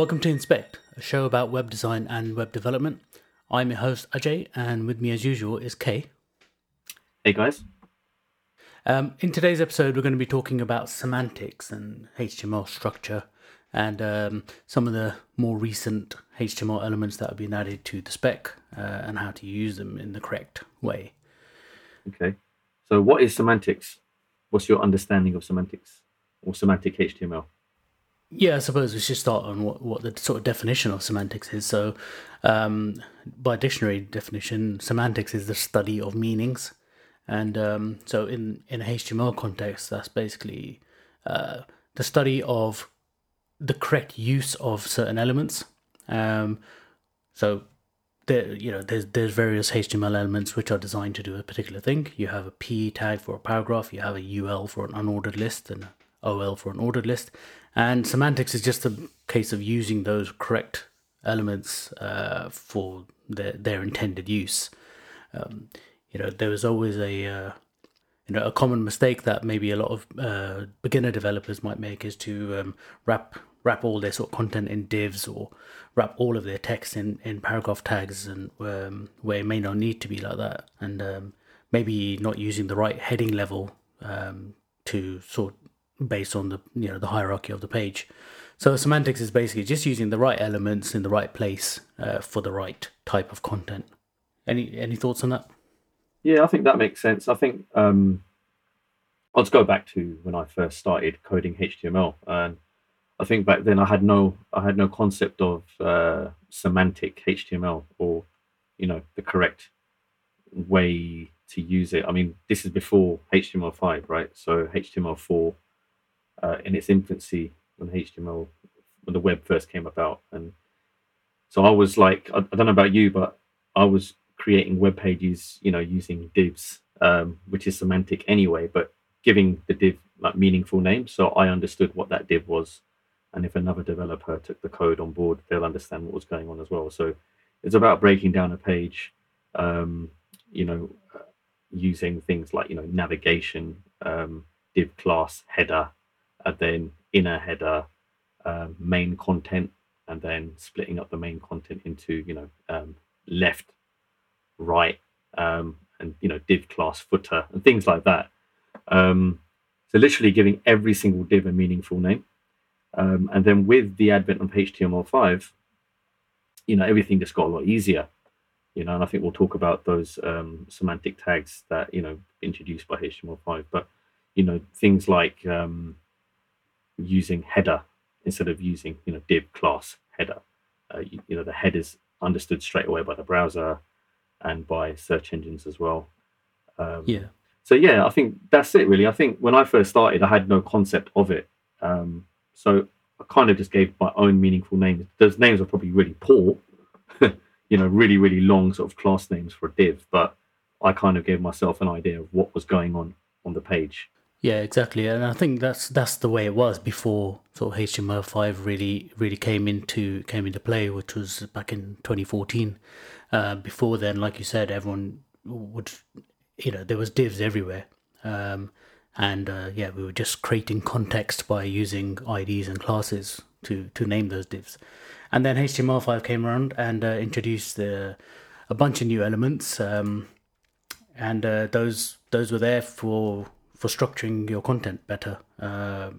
Welcome to Inspect, a show about web design and web development. I'm your host Ajay, and with me, as usual, is Kay. Hey guys. Um, in today's episode, we're going to be talking about semantics and HTML structure and um, some of the more recent HTML elements that have been added to the spec uh, and how to use them in the correct way. Okay. So, what is semantics? What's your understanding of semantics or semantic HTML? Yeah, I suppose we should start on what, what the sort of definition of semantics is. So, um, by dictionary definition, semantics is the study of meanings. And um, so, in, in a HTML context, that's basically uh, the study of the correct use of certain elements. Um, so, there, you know, there's there's various HTML elements which are designed to do a particular thing. You have a P tag for a paragraph. You have a UL for an unordered list, and OL for an ordered list. And semantics is just a case of using those correct elements uh, for their, their intended use. Um, you know, there was always a uh, you know a common mistake that maybe a lot of uh, beginner developers might make is to um, wrap wrap all their sort of content in divs or wrap all of their text in, in paragraph tags and um, where it may not need to be like that and um, maybe not using the right heading level um, to sort based on the you know the hierarchy of the page. So semantics is basically just using the right elements in the right place uh, for the right type of content. Any any thoughts on that? Yeah, I think that makes sense. I think um, let's go back to when I first started coding HTML, and I think back then I had no I had no concept of uh, semantic HTML or you know the correct way to use it. I mean, this is before HTML5, right? So HTML4 uh, in its infancy when HTML when the web first came about, and so I was like, I, I don't know about you, but I was creating web pages, you know, using divs, um, which is semantic anyway, but giving the div like meaningful names. So I understood what that div was, and if another developer took the code on board, they'll understand what was going on as well. So it's about breaking down a page, um, you know, uh, using things like you know navigation, um, div class, header, and then inner header, um, main content, and then splitting up the main content into you know um, left, right, um, and you know div class footer and things like that. Um, so literally giving every single div a meaningful name, um, and then with the advent of HTML5, you know everything just got a lot easier. You know, and I think we'll talk about those um, semantic tags that you know introduced by HTML5, but you know things like um, using header instead of using you know div class header. Uh, you, you, know the head is understood straight away by the browser and by search engines as well. Um, yeah. So yeah, I think that's it really. I think when I first started, I had no concept of it. Um, so I kind of just gave my own meaningful names. Those names are probably really poor, you know, really really long sort of class names for a div, but I kind of gave myself an idea of what was going on on the page. Yeah, exactly, and I think that's that's the way it was before sort of HTML5 really really came into came into play, which was back in 2014. Uh, before then, like you said, everyone would, you know, there was divs everywhere, um, and uh, yeah, we were just creating context by using IDs and classes to to name those divs, and then HTML5 came around and uh, introduced the, a bunch of new elements, um, and uh, those those were there for for structuring your content better uh,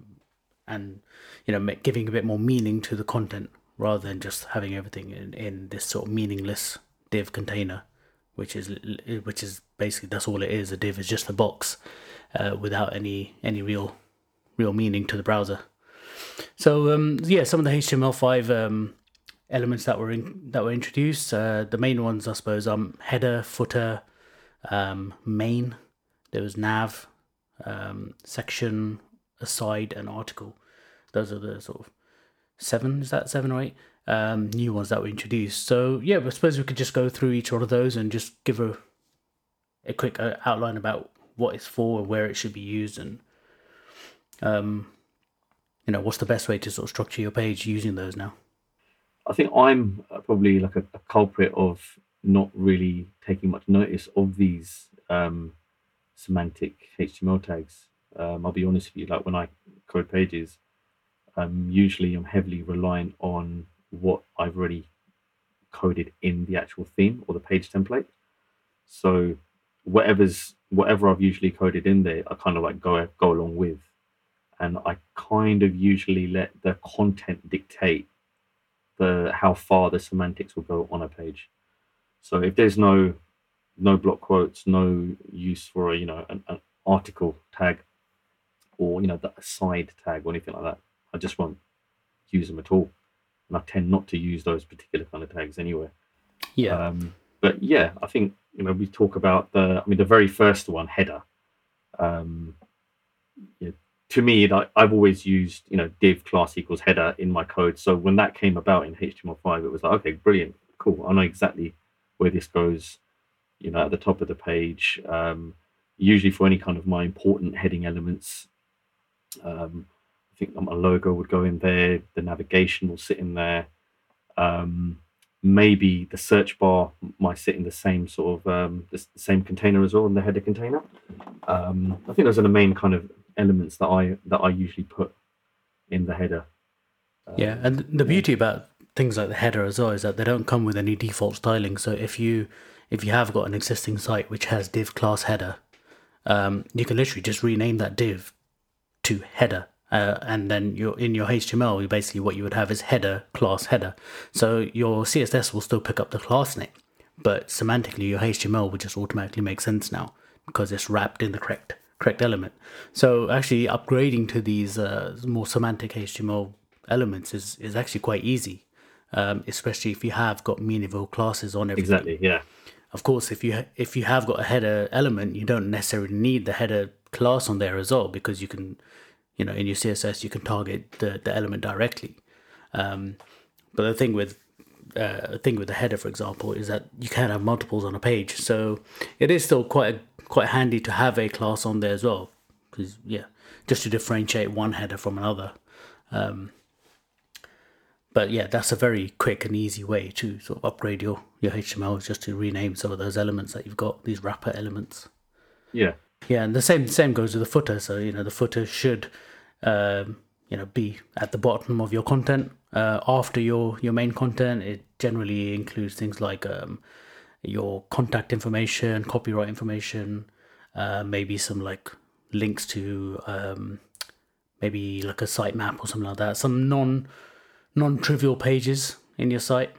and you know giving a bit more meaning to the content rather than just having everything in, in this sort of meaningless div container which is which is basically that's all it is. A div is just a box uh, without any any real real meaning to the browser. So um, yeah some of the html5 um, elements that were in, that were introduced uh, the main ones i suppose um header footer um, main. There was nav um, section, aside, and article. Those are the sort of seven. Is that seven or eight? Um, new ones that were introduced. So yeah, I suppose we could just go through each one of those and just give a a quick uh, outline about what it's for and where it should be used and um, you know what's the best way to sort of structure your page using those now. I think I'm probably like a, a culprit of not really taking much notice of these um, semantic HTML tags. Um, I'll be honest with you, like when I code pages, um, usually I'm heavily reliant on what I've already coded in the actual theme or the page template. So whatever's whatever I've usually coded in there, I kind of like go go along with, and I kind of usually let the content dictate the how far the semantics will go on a page. So if there's no no block quotes, no use for a you know an, an article tag or you know the side tag or anything like that, I just won't use them at all. And I tend not to use those particular kind of tags anyway. Yeah. Um, but yeah, I think you know we talk about the. I mean, the very first one, header. Um, yeah, to me, like, I've always used you know div class equals header in my code. So when that came about in HTML5, it was like okay, brilliant, cool. I know exactly where this goes. You know, at the top of the page. Um, usually for any kind of my important heading elements. Um, I think my logo would go in there. The navigation will sit in there. Um, maybe the search bar might sit in the same sort of um, the same container as well in the header container. Um, I think those are the main kind of elements that I that I usually put in the header. yeah, and the beauty about things like the header as well is that they don't come with any default styling. So if you if you have got an existing site which has div class header, um, you can literally just rename that div to header uh, and then you're in your HTML, basically what you would have is header class header. So your CSS will still pick up the class name, but semantically your HTML will just automatically make sense now because it's wrapped in the correct correct element. So actually upgrading to these uh, more semantic HTML elements is is actually quite easy, um, especially if you have got meaningful classes on everything. Exactly. Yeah. Of course, if you if you have got a header element, you don't necessarily need the header class on there as well because you can you know in your css you can target the, the element directly. Um, but the thing with uh, thing with the header for example is that you can have multiples on a page. So it is still quite quite handy to have a class on there as well because yeah just to differentiate one header from another. Um, but yeah that's a very quick and easy way to sort of upgrade your your html is just to rename some of those elements that you've got these wrapper elements. Yeah. Yeah and the same same goes with the footer. So you know the footer should um, you know be at the bottom of your content. Uh, after your your main content it generally includes things like um, your contact information copyright information uh, maybe some like links to um, maybe like a sitemap or something like that. Some non non-trivial pages in your site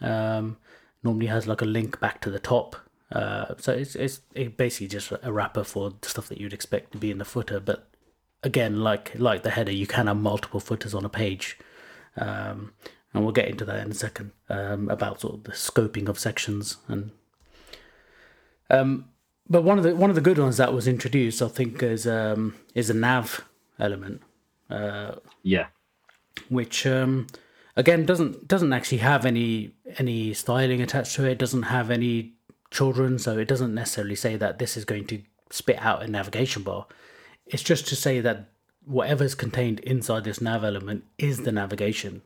um, normally has like a link back to the top uh, so it's it's it basically just a wrapper for stuff that you'd expect to be in the footer but again, like like the header, you can have multiple footers on a page, um, and we'll get into that in a second um, about sort of the scoping of sections and. Um, but one of the one of the good ones that was introduced, I think, is um, is a nav element. Uh, yeah. Which um, again doesn't doesn't actually have any any styling attached to it. Doesn't have any children, so it doesn't necessarily say that this is going to spit out a navigation bar. It's just to say that whatever's contained inside this nav element is the navigation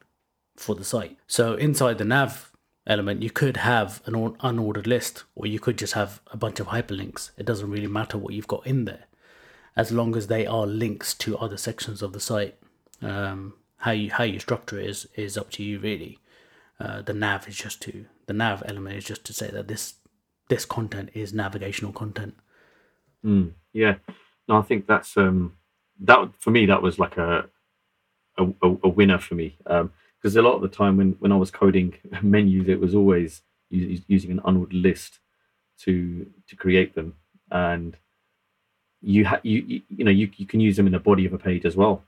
for the site. So inside the nav element, you could have an unordered list, or you could just have a bunch of hyperlinks. It doesn't really matter what you've got in there, as long as they are links to other sections of the site. Um, how you how you structure it is is up to you really. Uh, the nav is just to the nav element is just to say that this this content is navigational content. Mm, yeah, no, I think that's um, that for me that was like a a, a winner for me because um, a lot of the time when when I was coding menus, it was always using an unordered list to to create them, and you ha- you, you you know you, you can use them in the body of a page as well.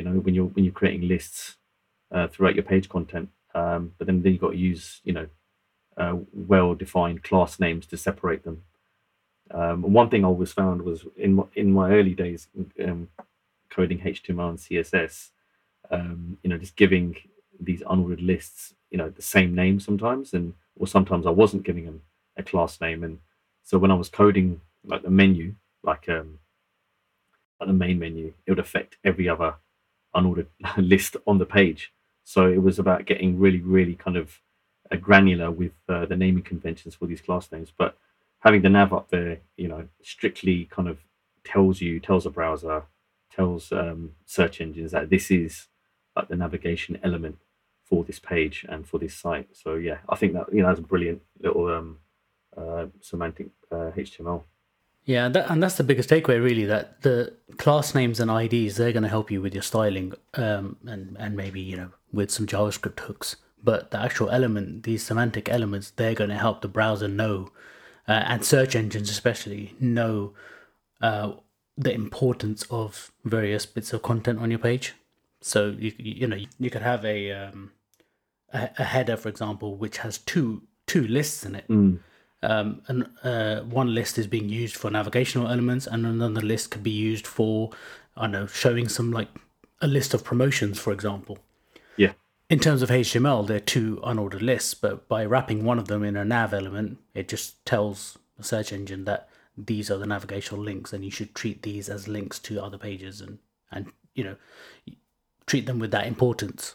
You know when you're when you're creating lists uh, throughout your page content, um, but then then you've got to use you know uh, well defined class names to separate them. Um, one thing I always found was in my, in my early days um, coding HTML and CSS, um, you know, just giving these unordered lists, you know, the same name sometimes, and or sometimes I wasn't giving them a class name, and so when I was coding like the menu, like um, like the main menu, it would affect every other unordered list on the page. So it was about getting really, really kind of uh, granular with uh, the naming conventions for these class names, but having the nav up there, you know, strictly kind of tells you, tells the browser, tells um, search engines that this is like the navigation element for this page and for this site. So yeah, I think that you know that's a brilliant little um, uh, semantic uh, HTML. Yeah, that, and that's the biggest takeaway, really. That the class names and IDs they're going to help you with your styling, um, and and maybe you know with some JavaScript hooks. But the actual element, these semantic elements, they're going to help the browser know, uh, and search engines especially know uh, the importance of various bits of content on your page. So you you know you could have a um, a, a header, for example, which has two two lists in it. Mm. Um, and uh, one list is being used for navigational elements, and another list could be used for I don't know showing some like a list of promotions, for example. Yeah. In terms of HTML, they're two unordered lists, but by wrapping one of them in a nav element, it just tells the search engine that these are the navigational links, and you should treat these as links to other pages, and and you know treat them with that importance.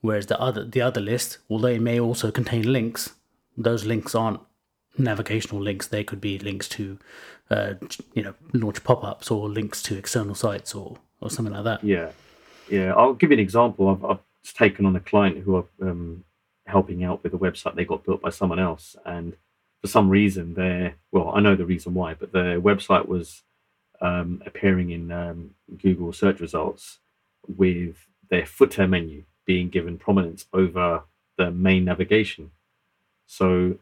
Whereas the other the other list, although it may also contain links, those links aren't navigational links. They could be links to, uh, you know, launch pop ups or links to external sites or or something like that. Yeah, yeah. I'll give you an example. I've, I've taken on a client who are um, helping out with a website they got built by someone else, and for some reason, their well, I know the reason why, but their website was um, appearing in um, Google search results with their footer menu being given prominence over the main navigation. So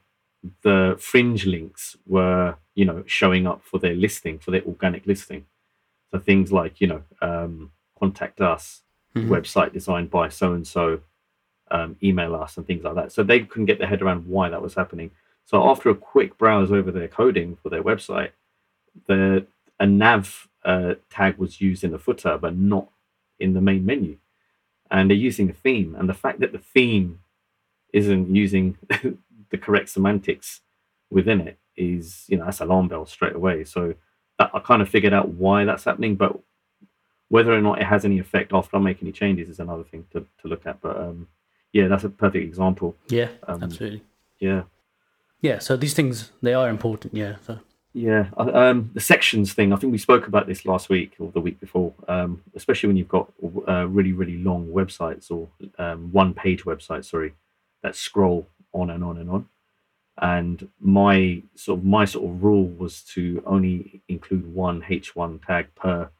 the fringe links were, you know, showing up for their listing, for their organic listing. So things like, you know, um, contact us, Mhm. website designed by so and so, email us, and things like that. So they couldn't get their head around why that was happening. So after a quick browse over their coding for their website, the a nav uh, tag was used in the footer, but not in the main menu. And they're using a theme, and the fact that the theme isn't using the correct semantics within it is, you know, that's a alarm bell straight away. So that, I kind of figured out why that's happening, but whether or not it has any effect after I make any changes is another thing to, to look at. But um, yeah, that's a perfect example. Yeah, Um, absolutely. Yeah. Yeah, so these things they are important. Yeah, so Yeah, um, the sections thing. I think we spoke about this last week or the week before. Um, especially when you've got uh, really, really long websites or um, one-page websites, sorry, that scroll on and on and on. And my sort of my sort of rule was to only include one H1 tag per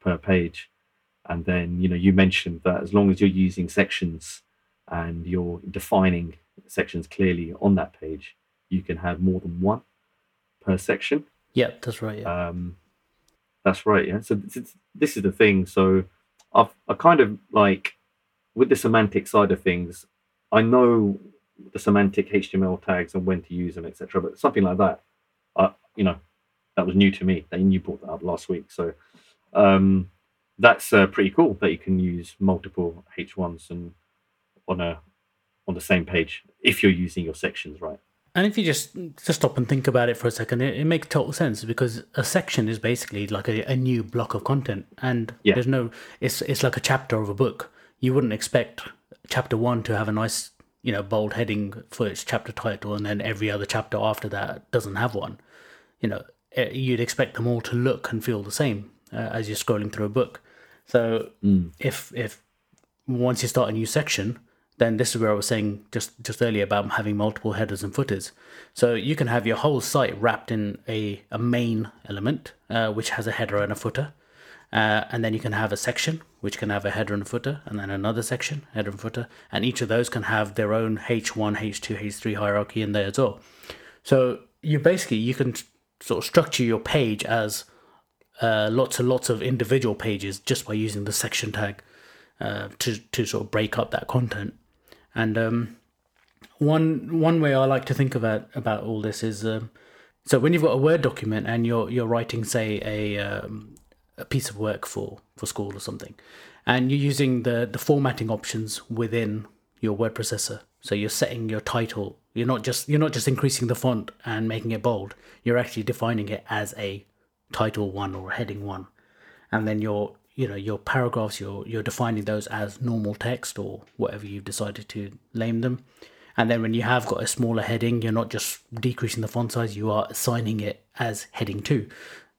per page. And then you know you mentioned that as long as you're using sections and you're defining sections clearly on that page, you can have more than one per section. yeah, that's right. Yeah, Um, that's right. Yeah. So this is, this is the thing. So I've I kind of like with the semantic side of things, I know the semantic HTML tags and when to use them, etc. But something like that, I you know, that was new to me. And you brought that up last week. So um, that's uh, pretty cool that you can use multiple H1s and on a on the same page if you're using your sections right. and if you just just stop and think about it for a second, it, it makes total sense because a section is basically like a, a new block of content, and Yeah. there's no it's it's like a chapter of a book. You wouldn't expect chapter one to have a nice you know bold heading for its chapter title, and then every other chapter after that doesn't have one. You know, eh, you'd expect them all to look and feel the same uh, as you're scrolling through a book. So if if once you start a new section, then this is where I was saying just just earlier about having multiple headers and footers. So you can have your whole site wrapped in a, a main element, uh, which has a header and a footer. Uh, and then you can have a section, which can have a header and footer, and then another section, header and footer. And each of those can have their own H1, H2, H3 hierarchy in there as well. So you basically, you can sort of structure your page as uh, lots and lots of individual pages just by using the section tag uh, to to sort of break up that content. And um, one one way I like to think about about all this is um, so when you've got a Word document and you're you're writing say a um, a piece of work for for school or something, and you're using the the formatting options within your word processor. So you're setting your title. You're not just you're not just increasing the font and making it bold. You're actually defining it as a title one or a heading one, and then your you know your paragraphs you're you're defining those as normal text or whatever you've decided to name them. And then when you have got a smaller heading, you're not just decreasing the font size, you are assigning it as heading two.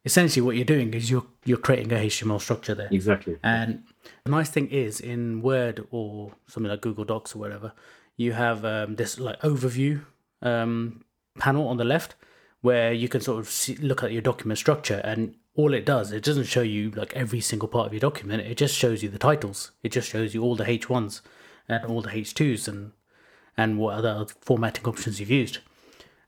Essentially, what you're doing is you're you're creating a HTML structure there. Exactly. and The nice thing is in Word or something like Google Docs or whatever, you have um, this like overview um, panel on the left where you can sort of see, look at your document structure and all it does it doesn't show you like every single part of your document. It just shows you the titles. It just shows you all the h1s and all the h2s and and what other formatting options you've used.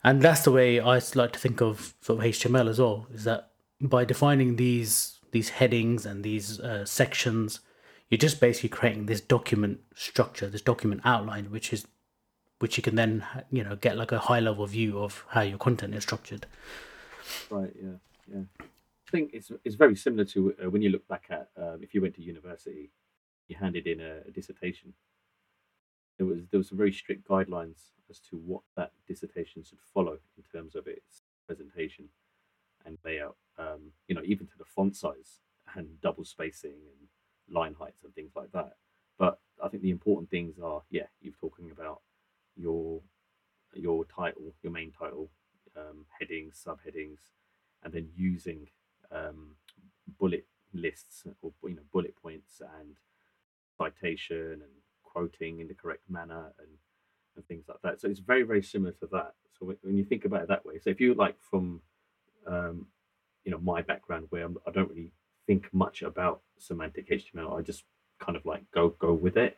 And that's the way i like to think of sort of html as well is that by defining these these headings and these uh, sections you're just basically creating this document structure this document outline which is which you can then you know get like a high level view of how your content is structured. Right yeah yeah. I think it's it's very similar to uh, when you look back at um, if you went to university you handed in a, a dissertation. There was there was some very strict guidelines as to what that dissertation should follow in terms of its presentation and layout um, you know even to the font size and double spacing and line heights and things like that but i think the important things are yeah you're talking about your your title, your main title, um, headings, subheadings, and then using um, bullet lists or you know bullet points and citation and quoting in the correct manner and and things like that. So it's very very similar to that. So when you think about it that way, so if you like from um, you know my background where I do not really think much about semantic HTML, I just kind of like go go with it.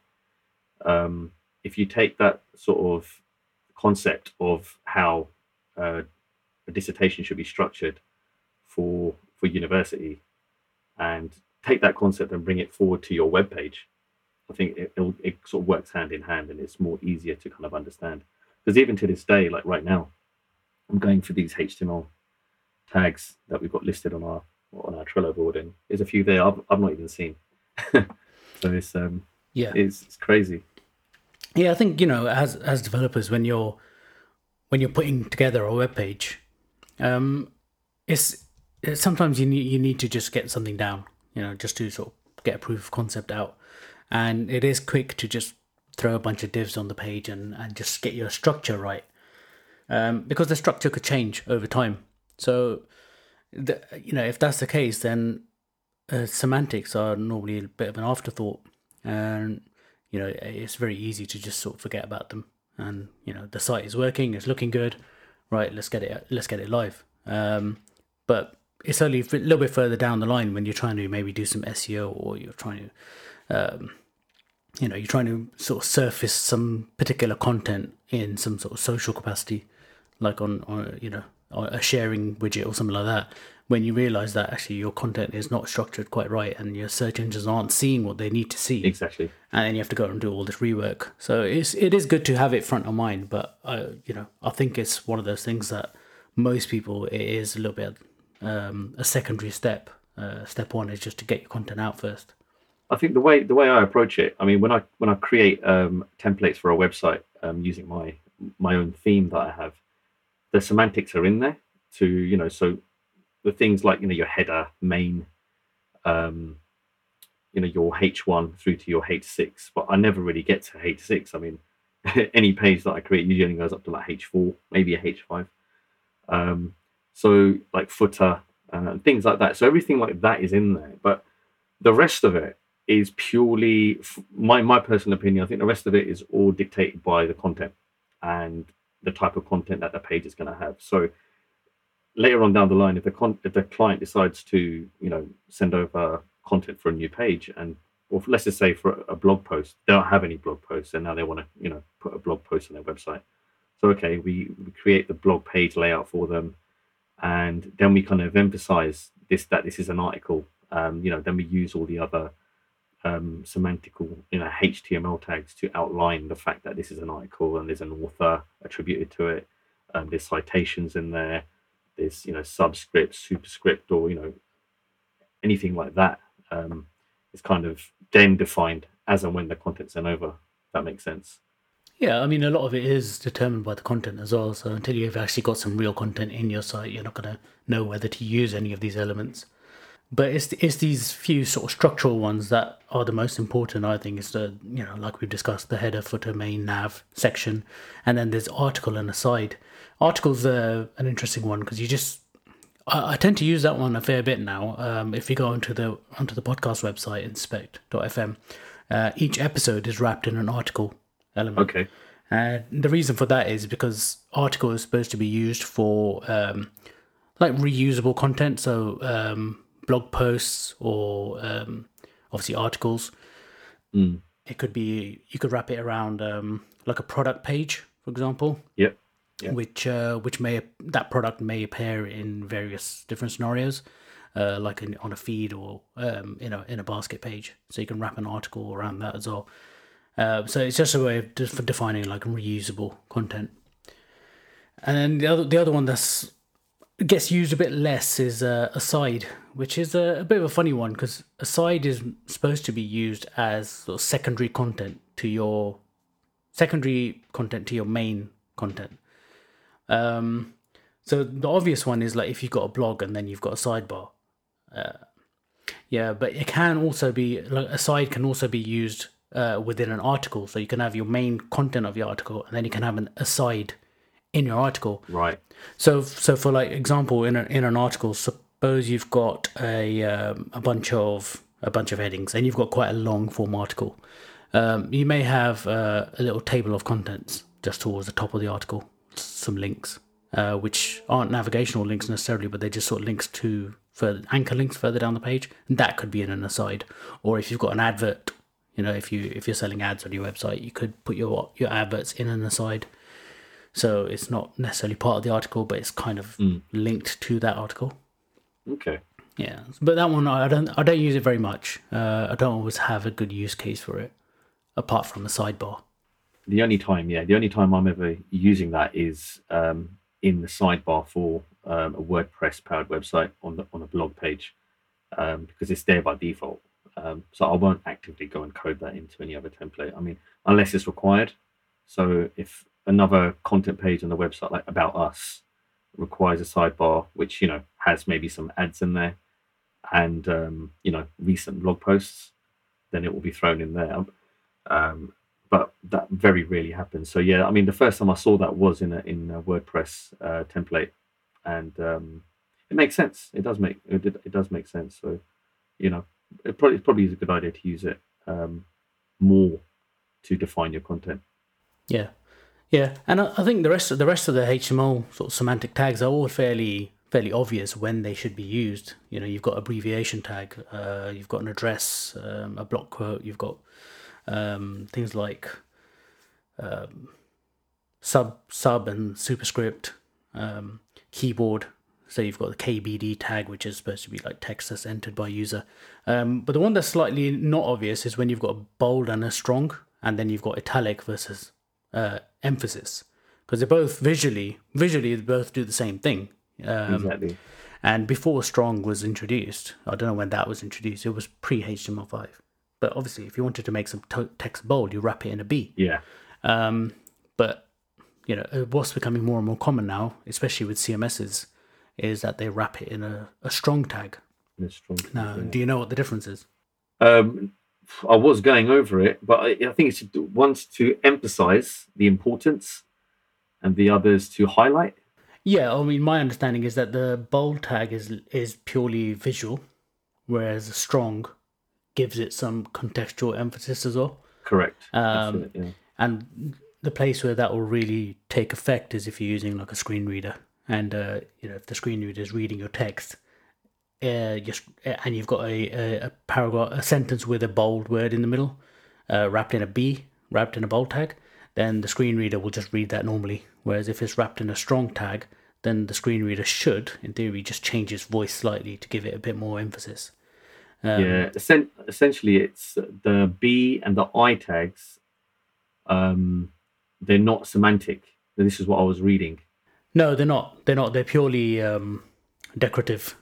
Um, if you take that sort of concept of how uh, a dissertation should be structured for for university and take that concept and bring it forward to your web page i think it, it sort of works hand in hand and it's more easier to kind of understand because even to this day like right now i'm going for these html tags that we've got listed on our on our trello board and there's a few there i've, I've not even seen. So it's um yeah. it's, it's crazy. Yeah, I think you know, as as developers, when you're when you're putting together a web page, um, it's, it's sometimes you need you need to just get something down, you know, just to sort of get a proof of concept out, and it is quick to just throw a bunch of divs on the page and and just get your structure right, um, because the structure could change over time. So, the, you know, if that's the case, then uh, semantics are normally a bit of an afterthought, and you know, it's very easy to just sort of forget about them. And you know, the site is working, it's looking good, right? Let's get it, let's get it live. Um, but it's only a little bit further down the line when you're trying to maybe do some SEO or you're trying to, um, you know, you're trying to sort of surface some particular content in some sort of social capacity, like on, on you know, a sharing widget or something like that when you realize that actually your content is not structured quite right and your search engines aren't seeing what they need to see. Exactly. And then you have to go and do all this rework. So it's it is good to have it front of mind but I, you know i think it's one of those things that most people it is a little bit um, a secondary step uh, step one is just to get your content out first. I think the way the way i approach it i mean when i when i create um, templates for a website um, using my my own theme that i have the semantics are in there to you know so the things like you know your header main um you know your h1 through to your h6 but i never really get to h6 i mean any page that i create usually only goes up to like h4 maybe a h5 um so like footer uh, things like that. So everything like that is in there but the rest of it is purely my my personal opinion i think the rest of it is all dictated by the content and the type of content that the page is going to have so later on down the line, if the con- if the client decides to you know send over content for a new page and or let's just say for a blog post, they don't have any blog posts, and now they want to you know put a blog post on their website. So okay, we, we create the blog page layout for them, and then we kind of emphasize this that this is an article. Um, you know, then we use all the other um, semantical, you know, HTML tags to outline the fact that this is an article and there's an author attributed to it. Um, there's citations in there There's you know subscript, superscript, or you know anything like that um, is kind of then defined as and when the content's sent over. That makes sense. Yeah, I mean, a lot of it is determined by the content as well. So until you've actually got some real content in your site, you're not going to know whether to use any of these elements. But it's it's these few sort of structural ones that are the most important. I think is the you know like we've discussed the header, footer, main, nav section, and then there's article and aside articles are an interesting one because you just I, I tend to use that one a fair bit now. Um, if you go onto the onto the podcast website, inspect.fm, uh, each episode is wrapped in an article element. Okay. And the reason for that is because article is supposed to be used for um, like reusable content, so um, blog posts or um, obviously articles. Mm. It could be you could wrap it around um, like a product page, for example, Yep. Yeah. which uh, which may that product may appear in various different scenarios, uh, like in, on a feed or um, in a in a basket page. So you can wrap an article around that as well. Uh, so it's just a way of defining like reusable content. And then the other the other one that's gets used a bit less is uh, aside, which is a, a bit of a funny one because aside is supposed to be used as sort of secondary content to your secondary content to your main content. Um, so the obvious one is like if you've got a blog and then you've got a sidebar. Uh, yeah, but it can also be like aside can also be used uh, within an article. So you can have your main content of your article, and then you can have an aside in your article. Right. So, so for like example, in a, in an article, suppose you've got a um, a bunch of a bunch of headings, and you've got quite a long form article. Um, you may have uh, a little table of contents just towards the top of the article, some links, uh, which aren't navigational links necessarily, but they're just sort of links to further anchor links further down the page, and that could be in an aside. Or if you've got an advert, you know, if you if you're selling ads on your website, you could put your your adverts in an aside. So it's not necessarily part of the article, but it's kind of linked to that article. Okay. Yeah, but that one I don't I don't use it very much. Uh, I don't always have a good use case for it, apart from the sidebar. The only time, yeah, the only time I'm ever using that is um, in the sidebar for um, a WordPress powered website on the on a blog page um, because it's there by default. Um, so I won't actively go and code that into any other template. I mean, unless it's required. So if another content page on the website, like about us, requires a sidebar, which you know has maybe some ads in there, and um, you know recent blog posts, then it will be thrown in there. Um, but that very rarely happens. So yeah, I mean, the first time I saw that was in a in a WordPress uh, template, and um, it makes sense. It does make it, it does make sense. So you know, it probably it probably is a good idea to use it um, more to define your content. Yeah, yeah, and I, think the rest of the rest of the HTML sort of semantic tags are all fairly fairly obvious when they should be used. You know, you've got abbreviation tag, uh, you've got an address, um, a block quote, you've got um, things like um, sub sub and superscript, um, keyboard. So you've got the KBD tag, which is supposed to be like text that's entered by user. Um, but the one that's slightly not obvious is when you've got bold and a strong, and then you've got italic versus uh, emphasis, because they're both visually visually they both do the same thing. Um, exactly. and before strong was introduced, I don't know when that was introduced. It was pre HTML5. But obviously, if you wanted to make some to- text bold, you wrap it in a B. Yeah. Um, but you know, uh, what's becoming more and more common now, especially with CMSs, is that they wrap it in a, a strong tag. It's strong. Now, do you know what the difference is? Um, I was going over it, but I, I think it's one's to emphasize the importance, and the others to highlight. Yeah, I mean, my understanding is that the bold tag is is purely visual, whereas strong gives it some contextual emphasis as well. Correct. Um, it, yeah. And the place where that will really take effect is if you're using like a screen reader, and uh, you know if the screen reader is reading your text, uh, just and you've got a, a, a paragraph, a sentence with a bold word in the middle, uh, wrapped in a B, wrapped in a bold tag, then the screen reader will just read that normally. Whereas if it's wrapped in a strong tag, then the screen reader should, in theory, just change its voice slightly to give it a bit more emphasis. Um, yeah. Essen- essentially, it's the B and the I tags. Um, they're not semantic. This is what I was reading. No, they're not. They're not. They're purely um, decorative.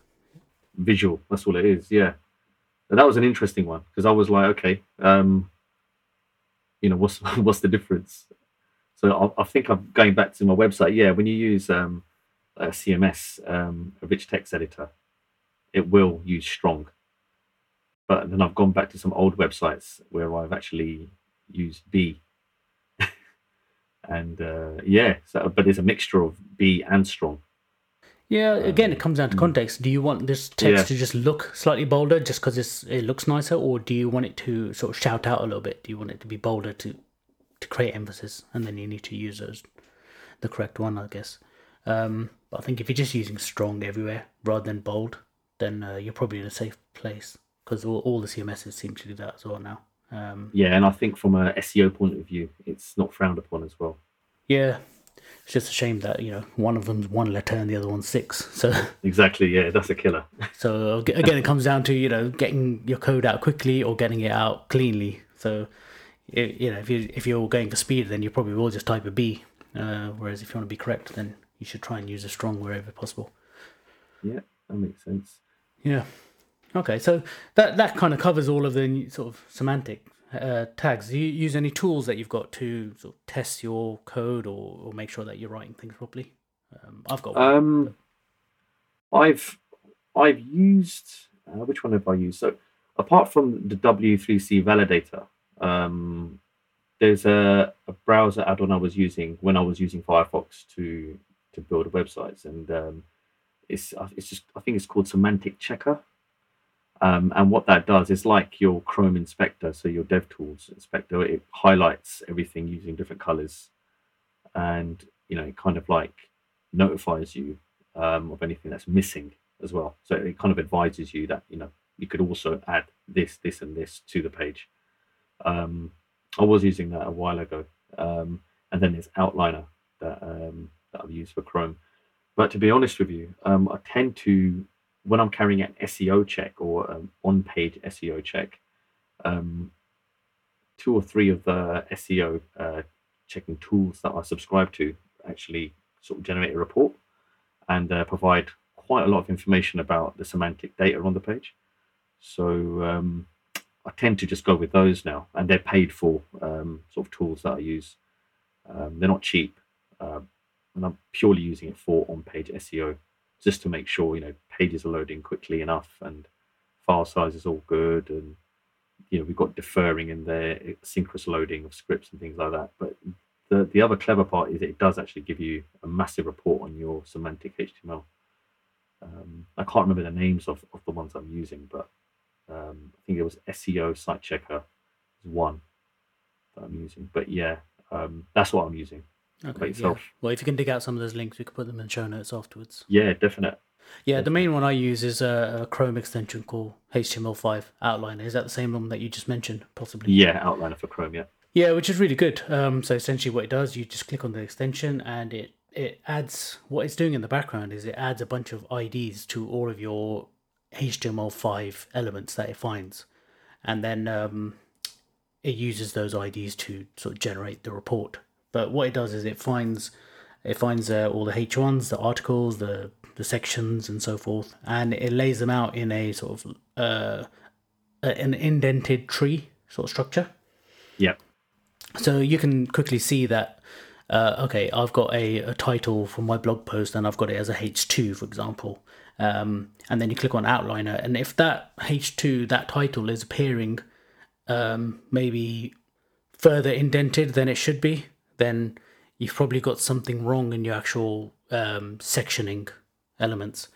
Visual. That's all it is. Yeah. And that was an interesting one because I was like, okay, um, you know, what's what's the difference? So I, I think I'm going back to my website. Yeah, when you use um, a CMS, um, a rich text editor, it will use strong. But then I've gone back to some old websites where I've actually used B. and uh, yeah, so but it's a mixture of B and strong. Yeah, again, it comes down to context. Do you want this text. Yeah. to just look slightly bolder just because it looks nicer, or do you want it to sort of shout out a little bit? Do you want it to be bolder to to create emphasis, and then you need to use those the correct one, I guess. Um, but I think if you're just using strong everywhere rather than bold, then uh, you're probably in a safe place because all, all the CMSs seem to do that as well now. Um, Yeah, and I think from a SEO point of view, it's not frowned upon as well. yeah, it's just a shame that you know one of them's one letter and the other one's six. So. Exactly. Yeah, that's a killer. So again, it comes down to you know getting your code out quickly or getting it out cleanly. So you know if you if you're going for speed, then you probably will just type a B. Uh, whereas if you want to be correct, then you should try and use a strong wherever possible. Yeah, that makes sense. Yeah. Okay, so that that kind of covers all of the sort of semantic uh, tags. Do you use any tools that you've got to sort of test your code or, or make sure that you're writing things properly? Um, I've got one. Um, I've I've used uh, which one have I used? So apart from the W3C validator, um, there's a, a browser add-on I was using when I was using Firefox to to build websites, and um, it's uh, it's just I think it's called Semantic Checker. Um, and what that does is like your Chrome inspector, so your DevTools inspector, it highlights everything using different colors, and you know it kind of like notifies you um, of anything that's missing as well. So it kind of advises you that you know you could also add this, this, and this to the page. Um, I was using that a while ago, um, and then there's Outliner that um, that I've used for Chrome. But to be honest with you, um, I tend to when I'm carrying an SEO check or an on-page SEO check, um, two or three of the SEO uh, checking tools that I subscribe to actually sort of generate a report and uh, provide quite a lot of information about the semantic data on the page. So um, I tend to just go with those now, and they're paid for um, sort of tools that I use. Um, they're not cheap, uh, and I'm purely using it for on-page SEO, just to make sure you know pages are loading quickly enough and file size is all good, and you know we've got deferring in there, synchronous loading of scripts and things like that. But the the other clever part is it does actually give you a massive report on your semantic HTML. Um, I can't remember the names of, of the ones I'm using, but um, I think it was SEO Site Checker is one that I'm using. But yeah, um, that's what I'm using. Okay, by yeah. Well, if you can dig out some of those links, we could put them in show notes afterwards. Yeah, definite. Yeah, the main one I use is a, a Chrome extension called HTML5 Outliner. Is that the same one that you just mentioned, possibly? Yeah, Outliner for Chrome. Yeah. Yeah, which is really good. Um, so essentially, what it does, you just click on the extension, and it it adds what it's doing in the background is it adds a bunch of IDs to all of your HTML5 elements that it finds, and then um, it uses those IDs to sort of generate the report. But what it does is it finds it finds uh, all the H1s, the articles, the the sections, and so forth, and it lays them out in a sort of uh, an indented tree sort of structure. Yeah. So you can quickly see that, uh, okay, I've got a, a title for my blog post and I've got it as a H2, for example. Um, and then you click on Outliner. And if that H2, that title is appearing um, maybe further indented than it should be, then you've probably got something wrong in your actual um, sectioning elements.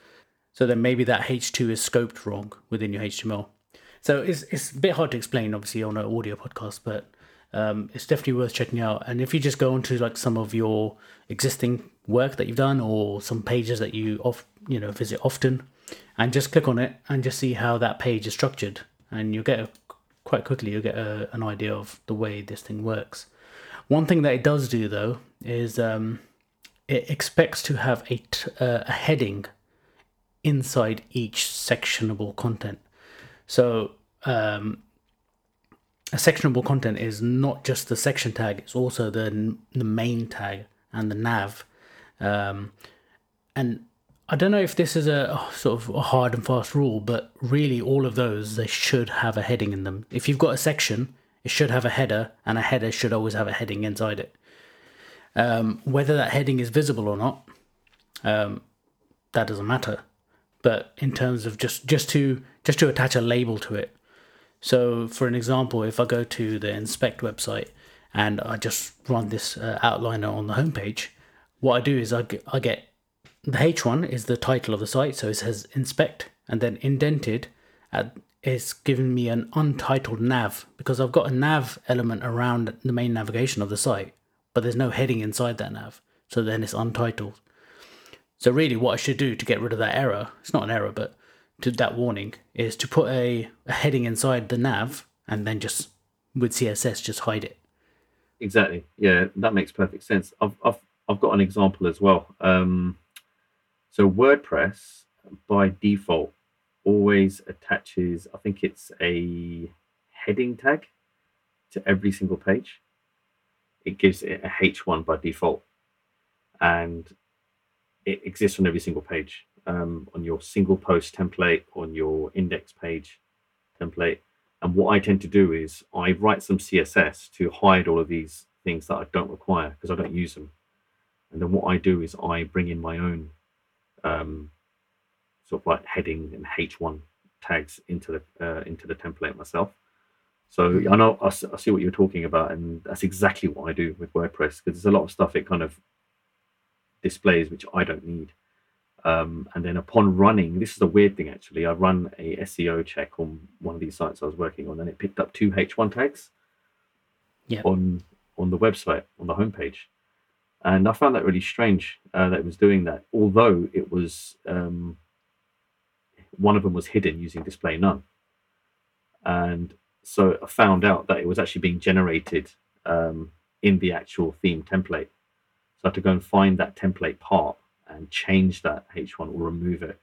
So then maybe that H2 is scoped wrong within your HTML. So it's it's a bit hard to explain, obviously, on an audio podcast, but um, it's definitely worth checking out. And if you just go onto like some of your existing work that you've done, or some pages that you off you know visit often, and just click on it and just see how that page is structured, and you'll get a, quite quickly you'll get a, an idea of the way this thing works. One thing that it does do though is um, it expects to have a t- uh, a heading inside each sectionable content. So um, a sectionable content is not just the section tag; it's also the the main tag and the nav. Um, and I don't know if this is a sort of a hard and fast rule, but really all of those they should have a heading in them. If you've got a section, it should have a header, and a header should always have a heading inside it. Um, whether that heading is visible or not, um, that doesn't matter. But in terms of just just to just to attach a label to it. So, for an example, if I go to the inspect website and I just run this uh, outliner on the homepage, what I do is I get, I get the H one is the title of the site, so it says inspect, and then indented at is giving me an untitled nav because I've got a nav element around the main navigation of the site, but there's no heading inside that nav. So then it's untitled. So really what I should do to get rid of that error, it's not an error, but to that warning, is to put a, a heading inside the nav and then just with CSS just hide it. Exactly. Yeah, that makes perfect sense. I've I've I've got an example as well. Um, so WordPress by default always attaches, I think it's a heading tag to every single page. It gives it a H1 by default. And it exists on every single page. Um, on your single post template, on your index page template. And what I tend to do is I write some CSS to hide all of these things that I don't require because I don't use them. And then what I do is I bring in my own um, sort of like heading and H1 tags into the uh, into the template myself. So I know I, I see what you're talking about, and that's exactly what I do with WordPress because there's a lot of stuff it kind of displays which I don't need. Um, and then upon running, this is a weird thing actually. I run a SEO check on one of these sites I was working on, and it picked up two H1 tags yeah. on on the website on the homepage, and I found that really strange uh, that it was doing that. Although it was um, one of them was hidden using display none. And so I found out that it was actually being generated um, in the actual theme template. So I had to go and find that template part and change that H1 or remove it.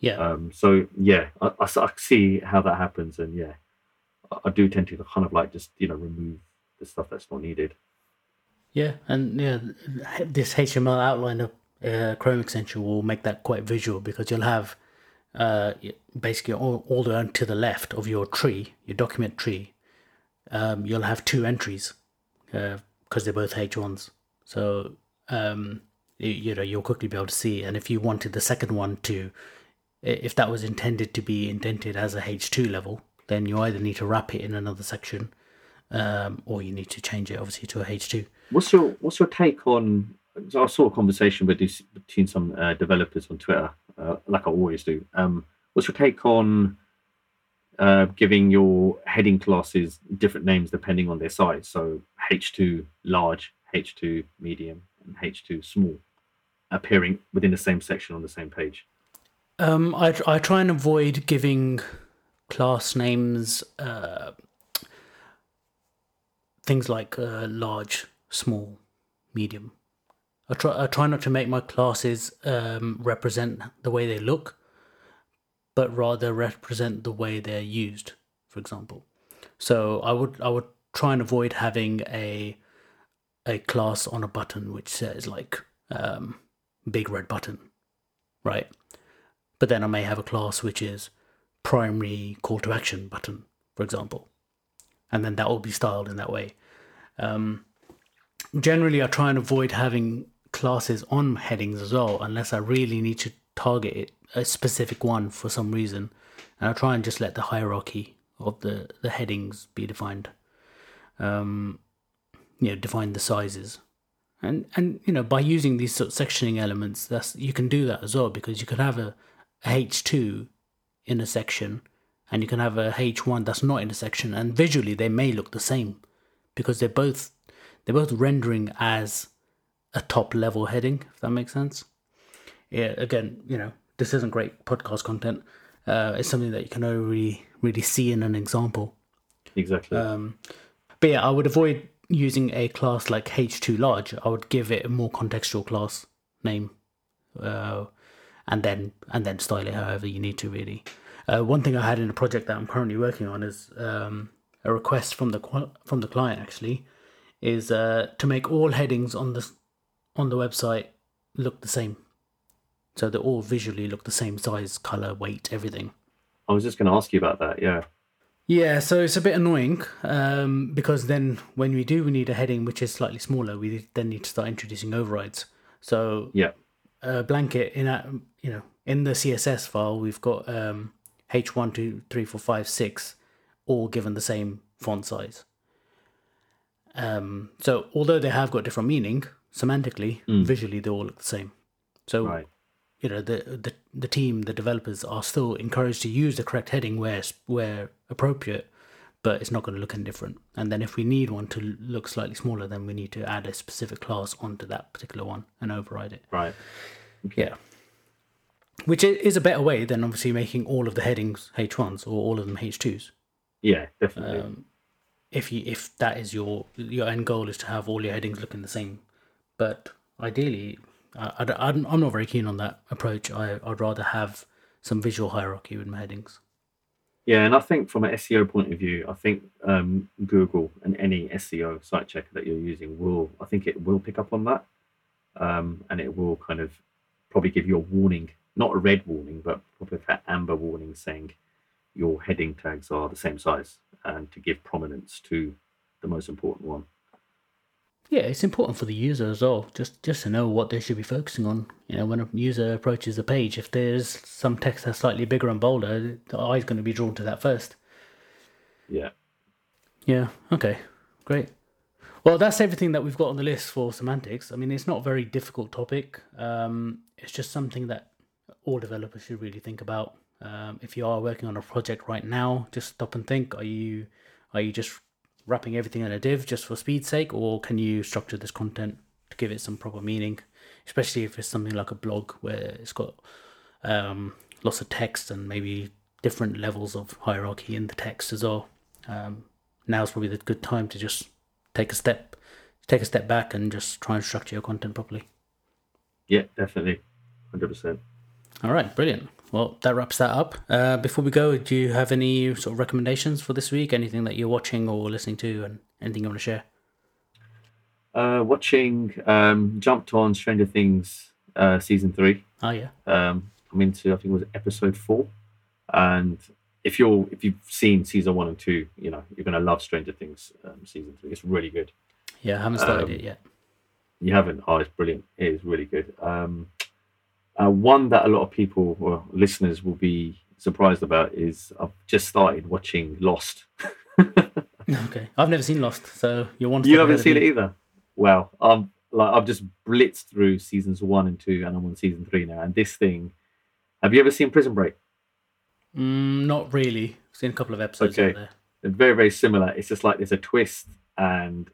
Yeah. Um, so yeah, I, I, I, see how that happens, and yeah, I, I do tend to kind of like just you know remove the stuff that's not needed. Yeah, and yeah, this HTML outliner uh, Chrome extension will make that quite visual because you'll have uh, basically all, all the way to the left of your tree, your document tree, um, you'll have two entries because uh, they're both H1s. So um, you, you, know you'll quickly be able to see. And if you wanted the second one to, if that was intended to be indented as a H2 level, then you either need to wrap it in another section, um, or you need to change it obviously to a H2. What's your What's your take on? I saw a conversation with between some uh, developers on Twitter uh, like I always do. Um, what's your take on uh, giving your heading classes different names depending on their size? So H2 large, H2 medium, and H2 small, appearing within the same section on the same page. Um, I I try and avoid giving class names uh, things like uh, large, small, medium, I try I try not to make my classes um, represent the way they look, but rather represent the way they're used. For example, so I would I would try and avoid having a a class on a button which says like um, big red button, right? But then I may have a class which is primary call to action button, for example, and then that will be styled in that way. Um, generally, I try and avoid having classes on headings as well, unless I really need to target it, a specific one for some reason. And I try and just let the hierarchy of the, the headings be defined. Um, you know, define the sizes. And and you know, by using these sort of sectioning elements, that's you can do that as well because you could have a, a H2 in a section and you can have a H1 that's not in a section and visually they may look the same because they're both they're both rendering as a top level heading, if that makes sense. Yeah, again, you know, this isn't great podcast content. Uh, it's something that you can only really, really see in an example. Exactly. Um, but yeah, I would avoid using a class like H2 large. I would give it a more contextual class name, uh, and then and then style it however you need to. Really, uh, one thing I had in a project that I'm currently working on is um, a request from the from the client actually is uh, to make all headings on the on the website look the same. So they all visually look the same size, color, weight, everything. I was just going to ask you about that. Yeah. Yeah, so it's a bit annoying um, because then when we do we need a heading which is slightly smaller, we then need to start introducing overrides. So yeah, a blanket in a you know in the CSS file we've got um, H one two three four five six all given the same font size. Um, so although they have got different meaning, semantically, mm. visually, they all look the same. So right. you know the, the the team, the developers are still encouraged to use the correct heading where where appropriate, but it's not going to look any different. And then if we need one to look slightly smaller, then we need to add a specific class onto that particular one and override it. Right. Yeah. Which is a better way than obviously making all of the headings H1s or all of them H2s. Yeah, definitely. Um, if you if that is your your end goal is to have all your headings looking the same, but ideally, I, I, I'm not very keen on that approach. I, I'd rather have some visual hierarchy with my headings. Yeah, and I think from an SEO point of view, I think um, Google and any SEO site checker that you're using will, I think it will pick up on that, um, and it will kind of probably give you a warning, not a red warning, but probably an amber warning saying your heading tags are the same size, and to give prominence to the most important one. Yeah, it's important for the user as well, just just to know what they should be focusing on. You know, when a user approaches a page, if there's some text that's slightly bigger and bolder, the eye's going to be drawn to that first. Yeah. Yeah. Okay. Great. Well, that's everything that we've got on the list for semantics. I mean, it's not a very difficult topic. Um, it's just something that all developers should really think about. Um, if you are working on a project right now, just stop and think: Are you are you just wrapping everything in a div just for speed's sake, or can you structure this content to give it some proper meaning? Especially if it's something like a blog where it's got um, lots of text and maybe different levels of hierarchy in the text as well. Um, now's probably the good time to just take a step, take a step back, and just try and structure your content properly. Yeah, definitely, hundred percent. All right, brilliant. Well, that wraps that up. Uh, before we go, do you have any sort of recommendations for this week? Anything that you're watching or listening to, and anything you want to share? Uh, watching, um, jumped on Stranger Things uh, season three. Oh yeah. Um, I'm into, I think it was episode four, and if you're if you've seen season one and two, you know you're gonna love Stranger Things um, season three. It's really good. Yeah, I haven't started Um, it yet. You haven't? Oh, it's brilliant. It is really good. Um, uh, one that a lot of people or listeners will be surprised about is I've just started watching Lost. Okay, I've never seen Lost, so you're one. you haven't seen it either. Well, um, like I've just blitzed through seasons one and two, and I'm on season three now. And this thing, have you ever seen Prison Break? Mm, not really. I've seen a couple of episodes Okay. there. Very, very similar. It's just like there's a twist and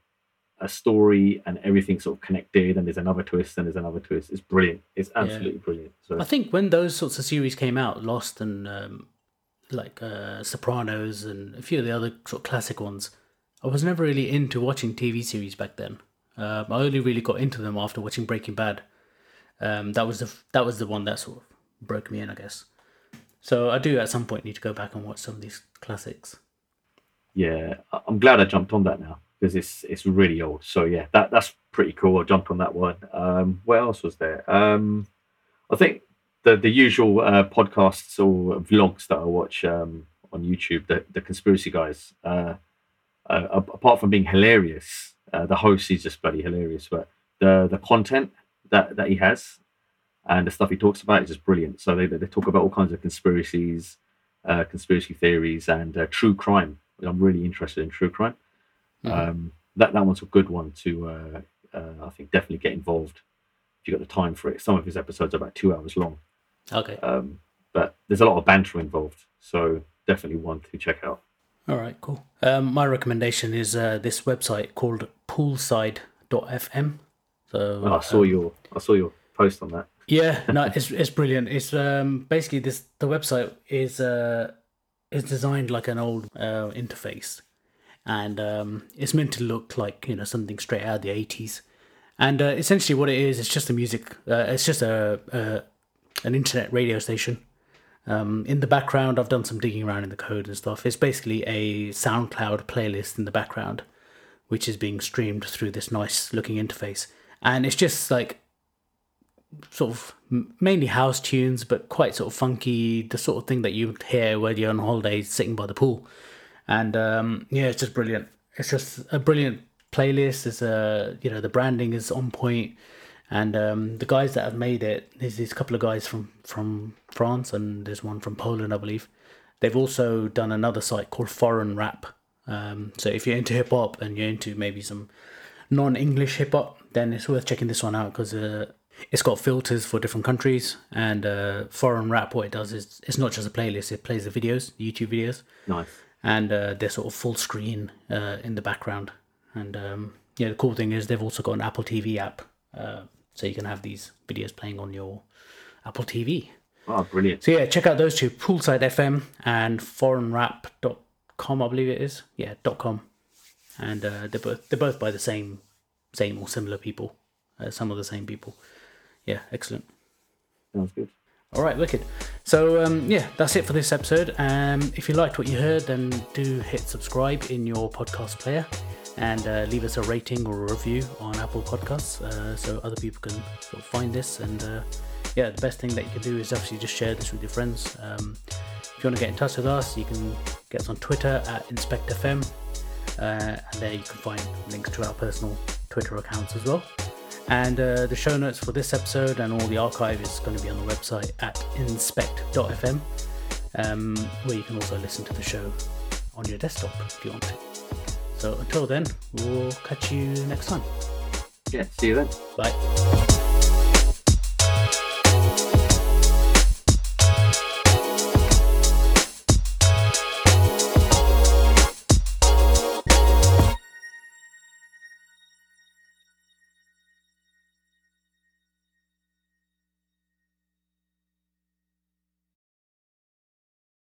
a story, and everything sort of connected. And there's another twist, and there's another twist. It's brilliant. It's absolutely brilliant. So I think when those sorts of series came out, Lost and um, like uh, Sopranos and a few of the other sort of classic ones, I was never really into watching TV series back then. Um, I only really got into them after watching Breaking Bad. Um, that was the that was the one that sort of broke me in, I guess. So I do at some point need to go back and watch some of these classics. yeah, I'm glad I jumped on that now because it's it's really old. So yeah, that that's pretty cool. I jumped on that one. Um, what else was there? Um, I think the the usual uh, podcasts or vlogs that I watch um, on YouTube, the the conspiracy guys. Uh, uh, apart from being hilarious, uh, the host is just bloody hilarious. But the the content that that he has and the stuff he talks about is just brilliant. So they they talk about all kinds of conspiracies, uh, conspiracy theories, and uh, true crime. I'm really interested in true crime. Um, that that one's a good one to uh, uh, I think definitely get involved if you got the time for it. Some of his episodes are about two hours long, Okay. um, but there's a lot of banter involved, so definitely one to check out. All right, cool. Um, my recommendation is uh, this website called poolside.fm. So Oh, I saw um, your I saw your post on that. Yeah, no, it's it's brilliant. It's um basically this the website is uh is designed like an old uh, interface, and um it's meant to look like you know something straight out of the eighties, and uh, essentially what it is it's just a music uh, it's just a, a an internet radio station. Um, in the background, I've done some digging around in the code and stuff. It's basically a SoundCloud playlist in the background, which is being streamed through this nice looking interface, and it's just like sort of mainly house tunes, but quite sort of funky, the sort of thing that you hear when you're on holiday sitting by the pool. And um, yeah, it's just brilliant. It's just a brilliant playlist. It's a you know the branding is on point, and um, the guys that have made it, there's these couple of guys from from France and there's one from Poland, I believe. They've also done another site called Foreign Rap. Um, so if you're into hip hop and you're into maybe some non-English hip hop, then it's worth checking this one out because uh, It's got filters for different countries, and uh, foreign rap. What it does is it's not just a playlist; it plays the videos, the YouTube videos, Nice. And uh, they're sort of full screen uh, in the background. And um, yeah, the cool thing is they've also got an Apple TV app, uh, so you can have these videos playing on your Apple TV. Oh, brilliant. So yeah, check out those two, Poolside FM and foreignrap.com, I believe it is. Yeah, dot .com. And uh, they're both they're both by the same same or similar people. Uh, some of the same people. Yeah, excellent. Sounds good. All right, wicked. So um, yeah, that's it for this episode. Um, if you liked what you heard, then do hit subscribe in your podcast player and uh, leave us a rating or a review on Apple Podcasts uh, so other people can sort of find this. And uh, yeah, the best thing that you can do is obviously just share this with your friends. Um, if you want to get in touch with us, you can get us on Twitter at InspectFM, uh, and there you can find links to our personal Twitter accounts as well. And uh, the show notes for this episode and all the archive is going to be on the website at inspect.fm, um, where you can also listen to the show on your desktop if you want to. So until then, we'll catch you next time. Yeah. See you then. Bye.